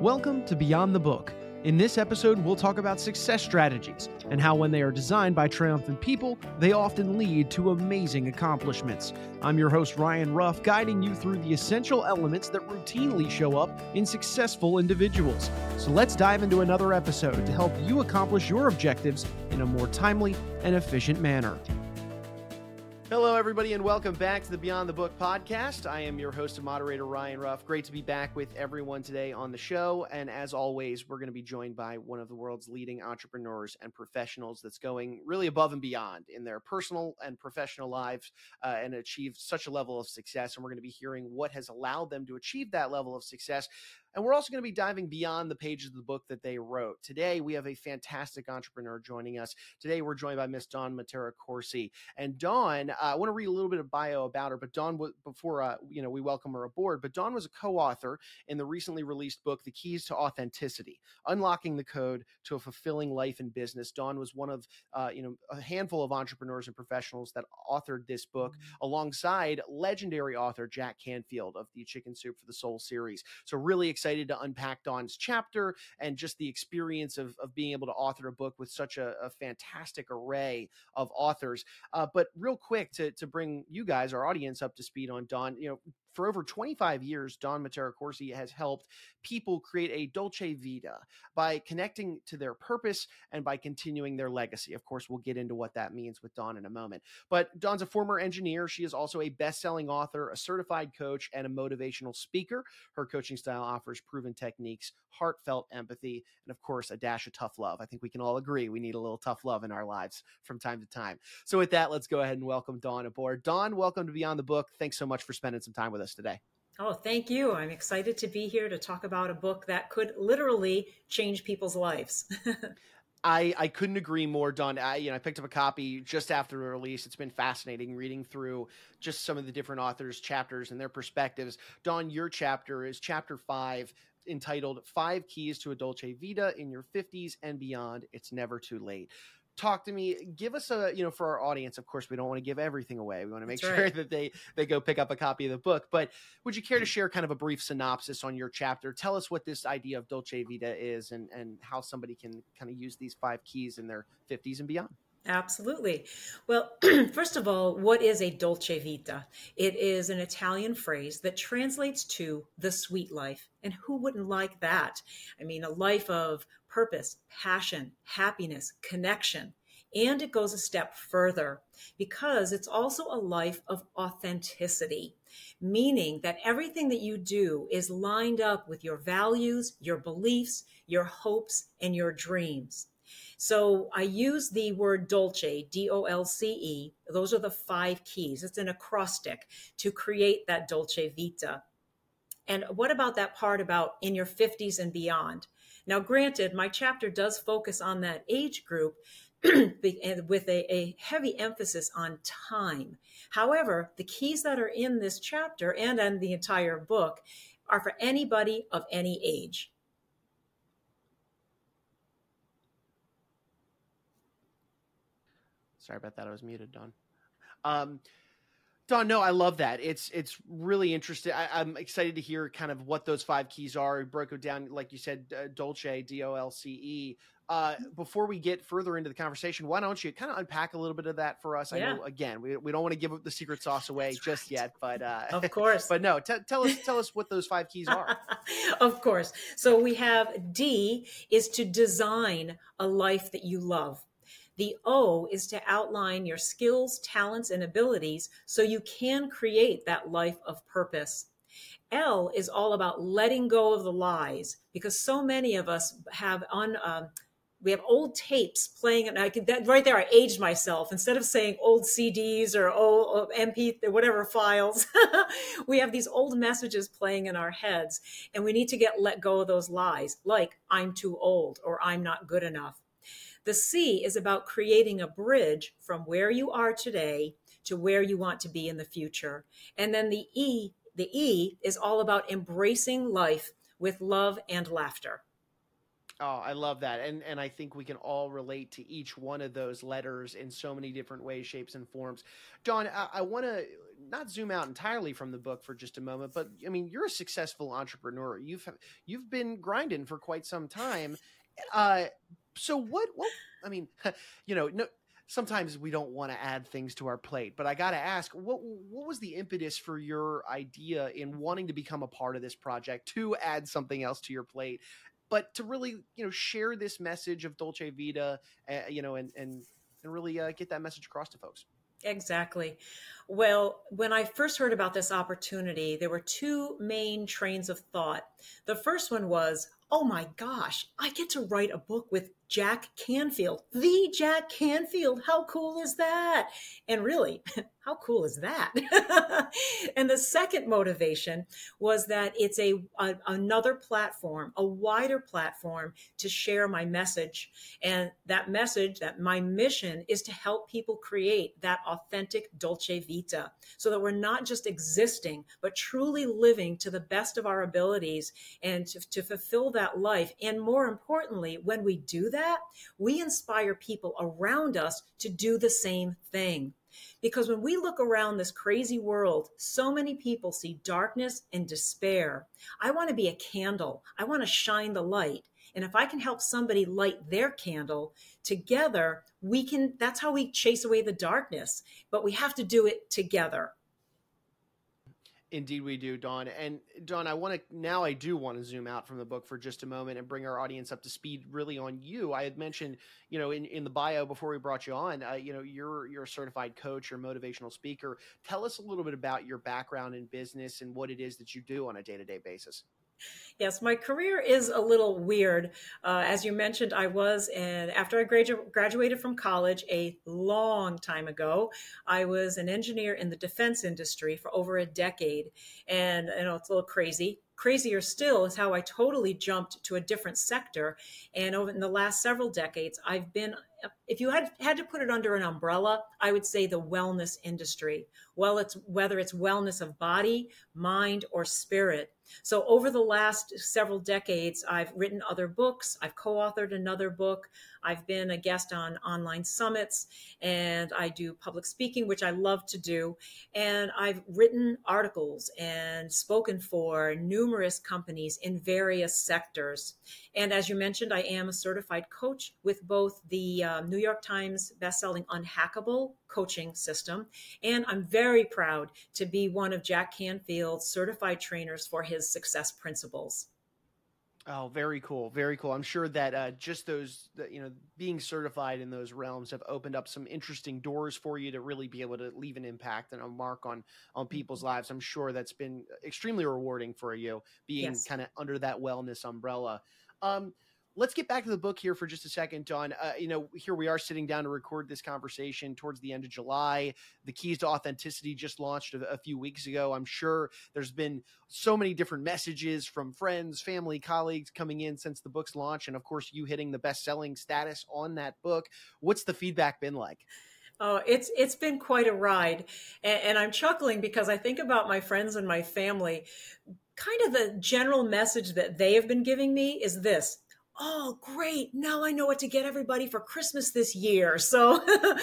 Welcome to Beyond the Book. In this episode, we'll talk about success strategies and how, when they are designed by triumphant people, they often lead to amazing accomplishments. I'm your host, Ryan Ruff, guiding you through the essential elements that routinely show up in successful individuals. So let's dive into another episode to help you accomplish your objectives in a more timely and efficient manner. Hello, everybody, and welcome back to the Beyond the Book podcast. I am your host and moderator, Ryan Ruff. Great to be back with everyone today on the show. And as always, we're going to be joined by one of the world's leading entrepreneurs and professionals that's going really above and beyond in their personal and professional lives uh, and achieved such a level of success. And we're going to be hearing what has allowed them to achieve that level of success and we're also going to be diving beyond the pages of the book that they wrote. Today, we have a fantastic entrepreneur joining us. Today, we're joined by Miss Dawn Mattera Corsi. And Dawn, uh, I want to read a little bit of bio about her, but Dawn, before uh, you know we welcome her aboard, but Dawn was a co-author in the recently released book, The Keys to Authenticity: Unlocking the Code to a Fulfilling Life in Business. Dawn was one of uh, you know a handful of entrepreneurs and professionals that authored this book mm-hmm. alongside legendary author Jack Canfield of the Chicken Soup for the Soul series. So really excited to unpack Dawn's chapter and just the experience of, of being able to author a book with such a, a fantastic array of authors. Uh, but real quick to, to bring you guys, our audience, up to speed on Dawn, you know, for over 25 years, Dawn Mattera Corsi has helped people create a dolce vita by connecting to their purpose and by continuing their legacy. Of course, we'll get into what that means with Dawn in a moment. But Dawn's a former engineer. She is also a best-selling author, a certified coach, and a motivational speaker. Her coaching style offers proven techniques, heartfelt empathy, and of course, a dash of tough love. I think we can all agree we need a little tough love in our lives from time to time. So with that, let's go ahead and welcome Dawn aboard. Dawn, welcome to Beyond the Book. Thanks so much for spending some time with us us today. Oh, thank you. I'm excited to be here to talk about a book that could literally change people's lives. I, I couldn't agree more, Dawn. I you know I picked up a copy just after the release. It's been fascinating reading through just some of the different authors' chapters and their perspectives. Dawn, your chapter is chapter five, entitled Five Keys to a Dolce Vita in Your 50s and Beyond. It's Never Too Late talk to me give us a you know for our audience of course we don't want to give everything away. We want to make That's sure right. that they they go pick up a copy of the book but would you care to mm. share kind of a brief synopsis on your chapter? Tell us what this idea of dolce vita is and and how somebody can kind of use these five keys in their 50s and beyond Absolutely. Well, first of all, what is a dolce vita? It is an Italian phrase that translates to the sweet life. And who wouldn't like that? I mean, a life of purpose, passion, happiness, connection. And it goes a step further because it's also a life of authenticity, meaning that everything that you do is lined up with your values, your beliefs, your hopes, and your dreams. So I use the word dolce, D O L C E. Those are the five keys. It's an acrostic to create that dolce vita. And what about that part about in your 50s and beyond? Now, granted, my chapter does focus on that age group with a, a, heavy emphasis on time. However, the keys that are in this chapter and in the entire book are for anybody of any age. Sorry about that. I was muted, Dawn. Um, Dawn, no, I love that. It's it's really interesting. I, am excited to hear kind of what those five keys are. broke it down, like you said, uh, Dolce, D O L C E. Uh, before we get further into the conversation, why don't you kind of unpack a little bit of that for us? Yeah. I know again, we, we don't want to give the secret sauce away That's just right. yet, but uh, of course, but no, t- tell us tell us what those five keys are. of course. So we have D is to design a life that you love. The O is to outline your skills, talents, and abilities so you can create that life of purpose. L is all about letting go of the lies because so many of us have on. Um, we have old tapes playing, and I can that right there. I aged myself. Instead of saying old CDs or old MP whatever files, we have these old messages playing in our heads, and we need to get let go of those lies, like I'm too old or I'm not good enough. The C is about creating a bridge from where you are today to where you want to be in the future. And then the E, the E is all about embracing life with love and laughter. Oh, I love that. And and I think we can all relate to each one of those letters in so many different ways, shapes, and forms. Dawn, I, I want to not zoom out entirely from the book for just a moment, but I mean, you're a successful entrepreneur. You've you've been grinding for quite some time. Uh, so what? What? I mean, you know, no. Sometimes we don't want to add things to our plate, but I got to ask, what what was the impetus for your idea in wanting to become a part of this project to add something else to your plate, but to really, you know, share this message of Dolce Vita, uh, you know, and and and really uh, get that message across to folks. Exactly. Well, when I first heard about this opportunity, there were two main trains of thought. The first one was, oh my gosh, I get to write a book with Jack Canfield, the Jack Canfield. How cool is that? And really, how cool is that? and the second motivation was that it's a, a, another platform, a wider platform to share my message. And that message, that my mission is to help people create that authentic Dolce Vita so that we're not just existing, but truly living to the best of our abilities and to, to fulfill that life. And more importantly, when we do that, that, we inspire people around us to do the same thing. Because when we look around this crazy world, so many people see darkness and despair. I want to be a candle, I want to shine the light. And if I can help somebody light their candle together, we can, that's how we chase away the darkness. But we have to do it together. Indeed, we do, Dawn. And Dawn, I want to now. I do want to zoom out from the book for just a moment and bring our audience up to speed, really, on you. I had mentioned, you know, in, in the bio before we brought you on, uh, you know, you're you're a certified coach, you're a motivational speaker. Tell us a little bit about your background in business and what it is that you do on a day to day basis. Yes, my career is a little weird. Uh, as you mentioned, I was, and after I gradu- graduated from college a long time ago, I was an engineer in the defense industry for over a decade. And you know, it's a little crazy. Crazier still is how I totally jumped to a different sector. And over in the last several decades, I've been if you had had to put it under an umbrella, I would say the wellness industry. Well, it's whether it's wellness of body, mind, or spirit. So over the last several decades, I've written other books. I've co-authored another book. I've been a guest on online summits and I do public speaking, which I love to do. And I've written articles and spoken for numerous companies in various sectors. And as you mentioned, I am a certified coach with both the um, New York Times bestselling Unhackable coaching system. And I'm very proud to be one of Jack Canfield's certified trainers for his success principles. Oh, very cool, very cool. I'm sure that uh, just those, you know, being certified in those realms have opened up some interesting doors for you to really be able to leave an impact and a mark on on people's mm-hmm. lives. I'm sure that's been extremely rewarding for you, being yes. kind of under that wellness umbrella. Um, let's get back to the book here for just a second, Dawn. Uh, you know, here we are sitting down to record this conversation towards the end of July. The Keys to Authenticity just launched a, a, few weeks ago. I'm sure there's been so many different messages from friends, family, colleagues coming in since the book's launch, and of course, you hitting the best-selling status on that book. What's the feedback been like? Oh, it's it's been quite a ride, and, and I'm chuckling because I think about my friends and my family. Kind of the general message that they have been giving me is this oh, great. Now I know what to get everybody for Christmas this year. So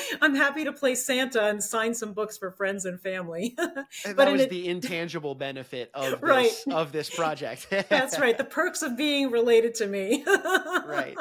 I'm happy to play Santa and sign some books for friends and family. but that was it, the intangible benefit of this, right. of this project. That's right. The perks of being related to me. right.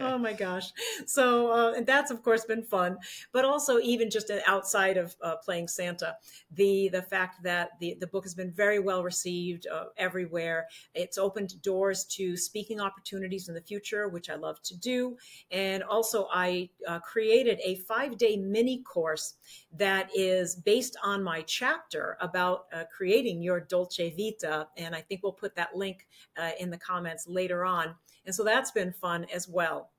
oh my gosh. So, uh, and that's of course been fun, but also even just outside of uh, playing Santa, the, the fact that the, the book has been very well received uh, everywhere. It's opened doors to speaking opportunities in the future, which I love to do. And also, I uh, created a five day mini course that is based on my chapter about uh, creating your Dolce Vita. And I think we'll put that link uh, in the comments later on. And so that's been fun as well.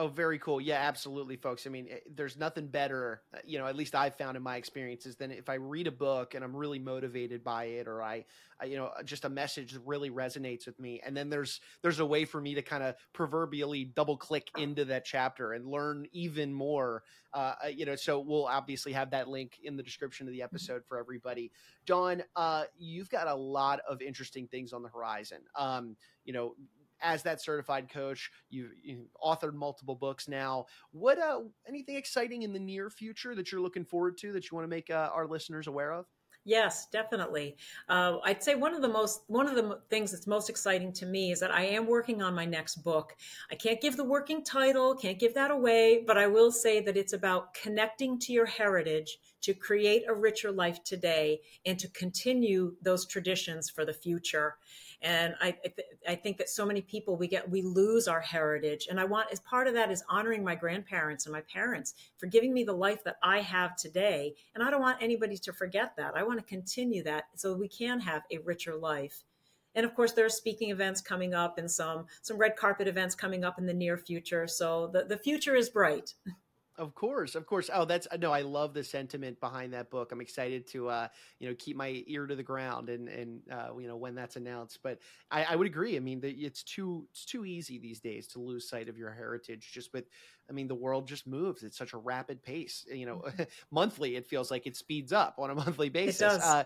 Oh, very cool. Yeah, absolutely, folks. I mean, eh, there's nothing better, uh, you know, at least I've found in my experiences than if I read a book and I'm really motivated by it or I, I you know, just a message really resonates with me. And then there's there's a way for me to kind of proverbially double click into that chapter and learn even more. Uh, uh, you know, so we'll obviously have that link in the description of the mm-hmm. episode for everybody. Dawn, uh, you've got a lot of interesting things on the horizon. Um, you know, as that certified coach, you've, you've, authored multiple books now. What uh, anything exciting in the near future that you're looking forward to that you want to make uh, our listeners aware of? Yes, definitely. Uh, I'd say one of the most one of the things that's most exciting to me is that I am working on my next book. I can't give the working title, can't give that away, but I will say that it's about connecting to your heritage to create a richer life today and to continue those traditions for the future and I, I think that so many people we get we lose our heritage. And i want as part of that is honoring my grandparents and my parents for giving me the life that i have today. And i don't want anybody to forget that. I want to continue that so we can have a richer life. And of course there are speaking events coming up and some some red carpet events coming up in the near future. So the, the future is bright Of course, of course. Oh, that's no. I love the sentiment behind that book. I'm excited to, uh, you know, keep my ear to the ground and and uh, you know when that's announced. But I, I would agree. I mean, it's too it's too easy these days to lose sight of your heritage just with I mean, the world just moves at such a rapid pace. You know, mm-hmm. monthly it feels like it speeds up on a monthly basis. Uh,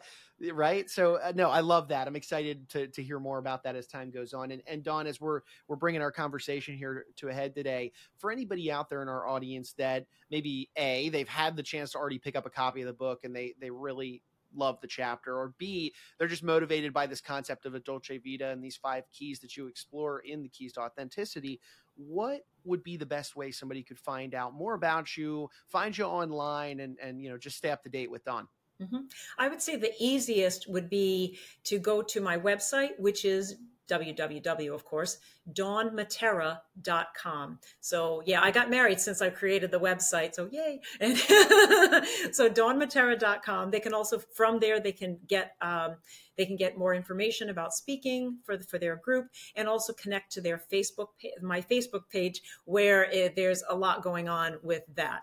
right. So uh, no, I love that. I'm excited to to hear more about that as time goes on. And and Dawn, as we're we're bringing our conversation here to a head today, for anybody out there in our audience that maybe a they've had the chance to already pick up a copy of the book and they they really love the chapter, or B, they're just motivated by this concept of a Dolce Vita and these five keys that you explore in the Keys to Authenticity what would be the best way somebody could find out more about you, find you online, and and you know just stay up to date with Dawn? Mm-hmm. I would say the easiest would be to go to my website, which is www, of course, dawnmattera.com. So yeah, I got married since I created the website. So yay. And so dawnmattera.com. They can also, from there, they can get, um, they can get more information about speaking for, the, for their group and also connect to their Facebook, my Facebook page where it, there's a lot going on with that.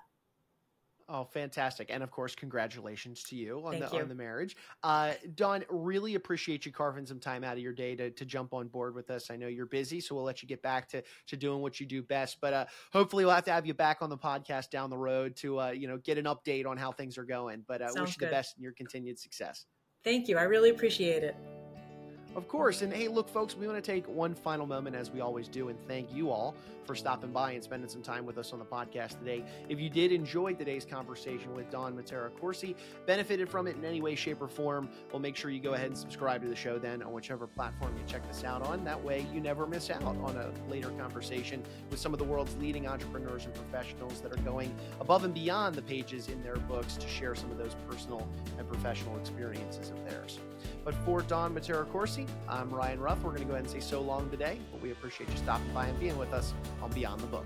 Oh, fantastic! And of course, congratulations to you on Thank the you. on the marriage. Uh, Dawn, really appreciate you carving some time out of your day to, to jump on board with us. I know you're busy, so we'll let you get back to to doing what you do best. But uh, hopefully, we'll have to have you back on the podcast down the road to uh, you know get an update on how things are going. But uh, wish you Sounds the best in your continued success. Thank you. I really appreciate it. Of course. And hey, look, folks, we want to take one final moment, as we always do, and thank you all for stopping by and spending some time with us on the podcast today. If you did enjoy today's conversation with Dawn Mattera Corsi, benefited from it in any way, shape, or form, well, make sure you go ahead and subscribe to the show then on whichever platform you check this out on. That way, you never miss out on a later conversation with some of the world's leading entrepreneurs and professionals that are going above and beyond the pages in their books to share some of those personal and professional experiences of theirs. But for Dawn Mattera Corsi, I'm Ryan Ruff. We're going to go ahead and say so long today, but we appreciate you stopping by and being with us on Beyond the Book.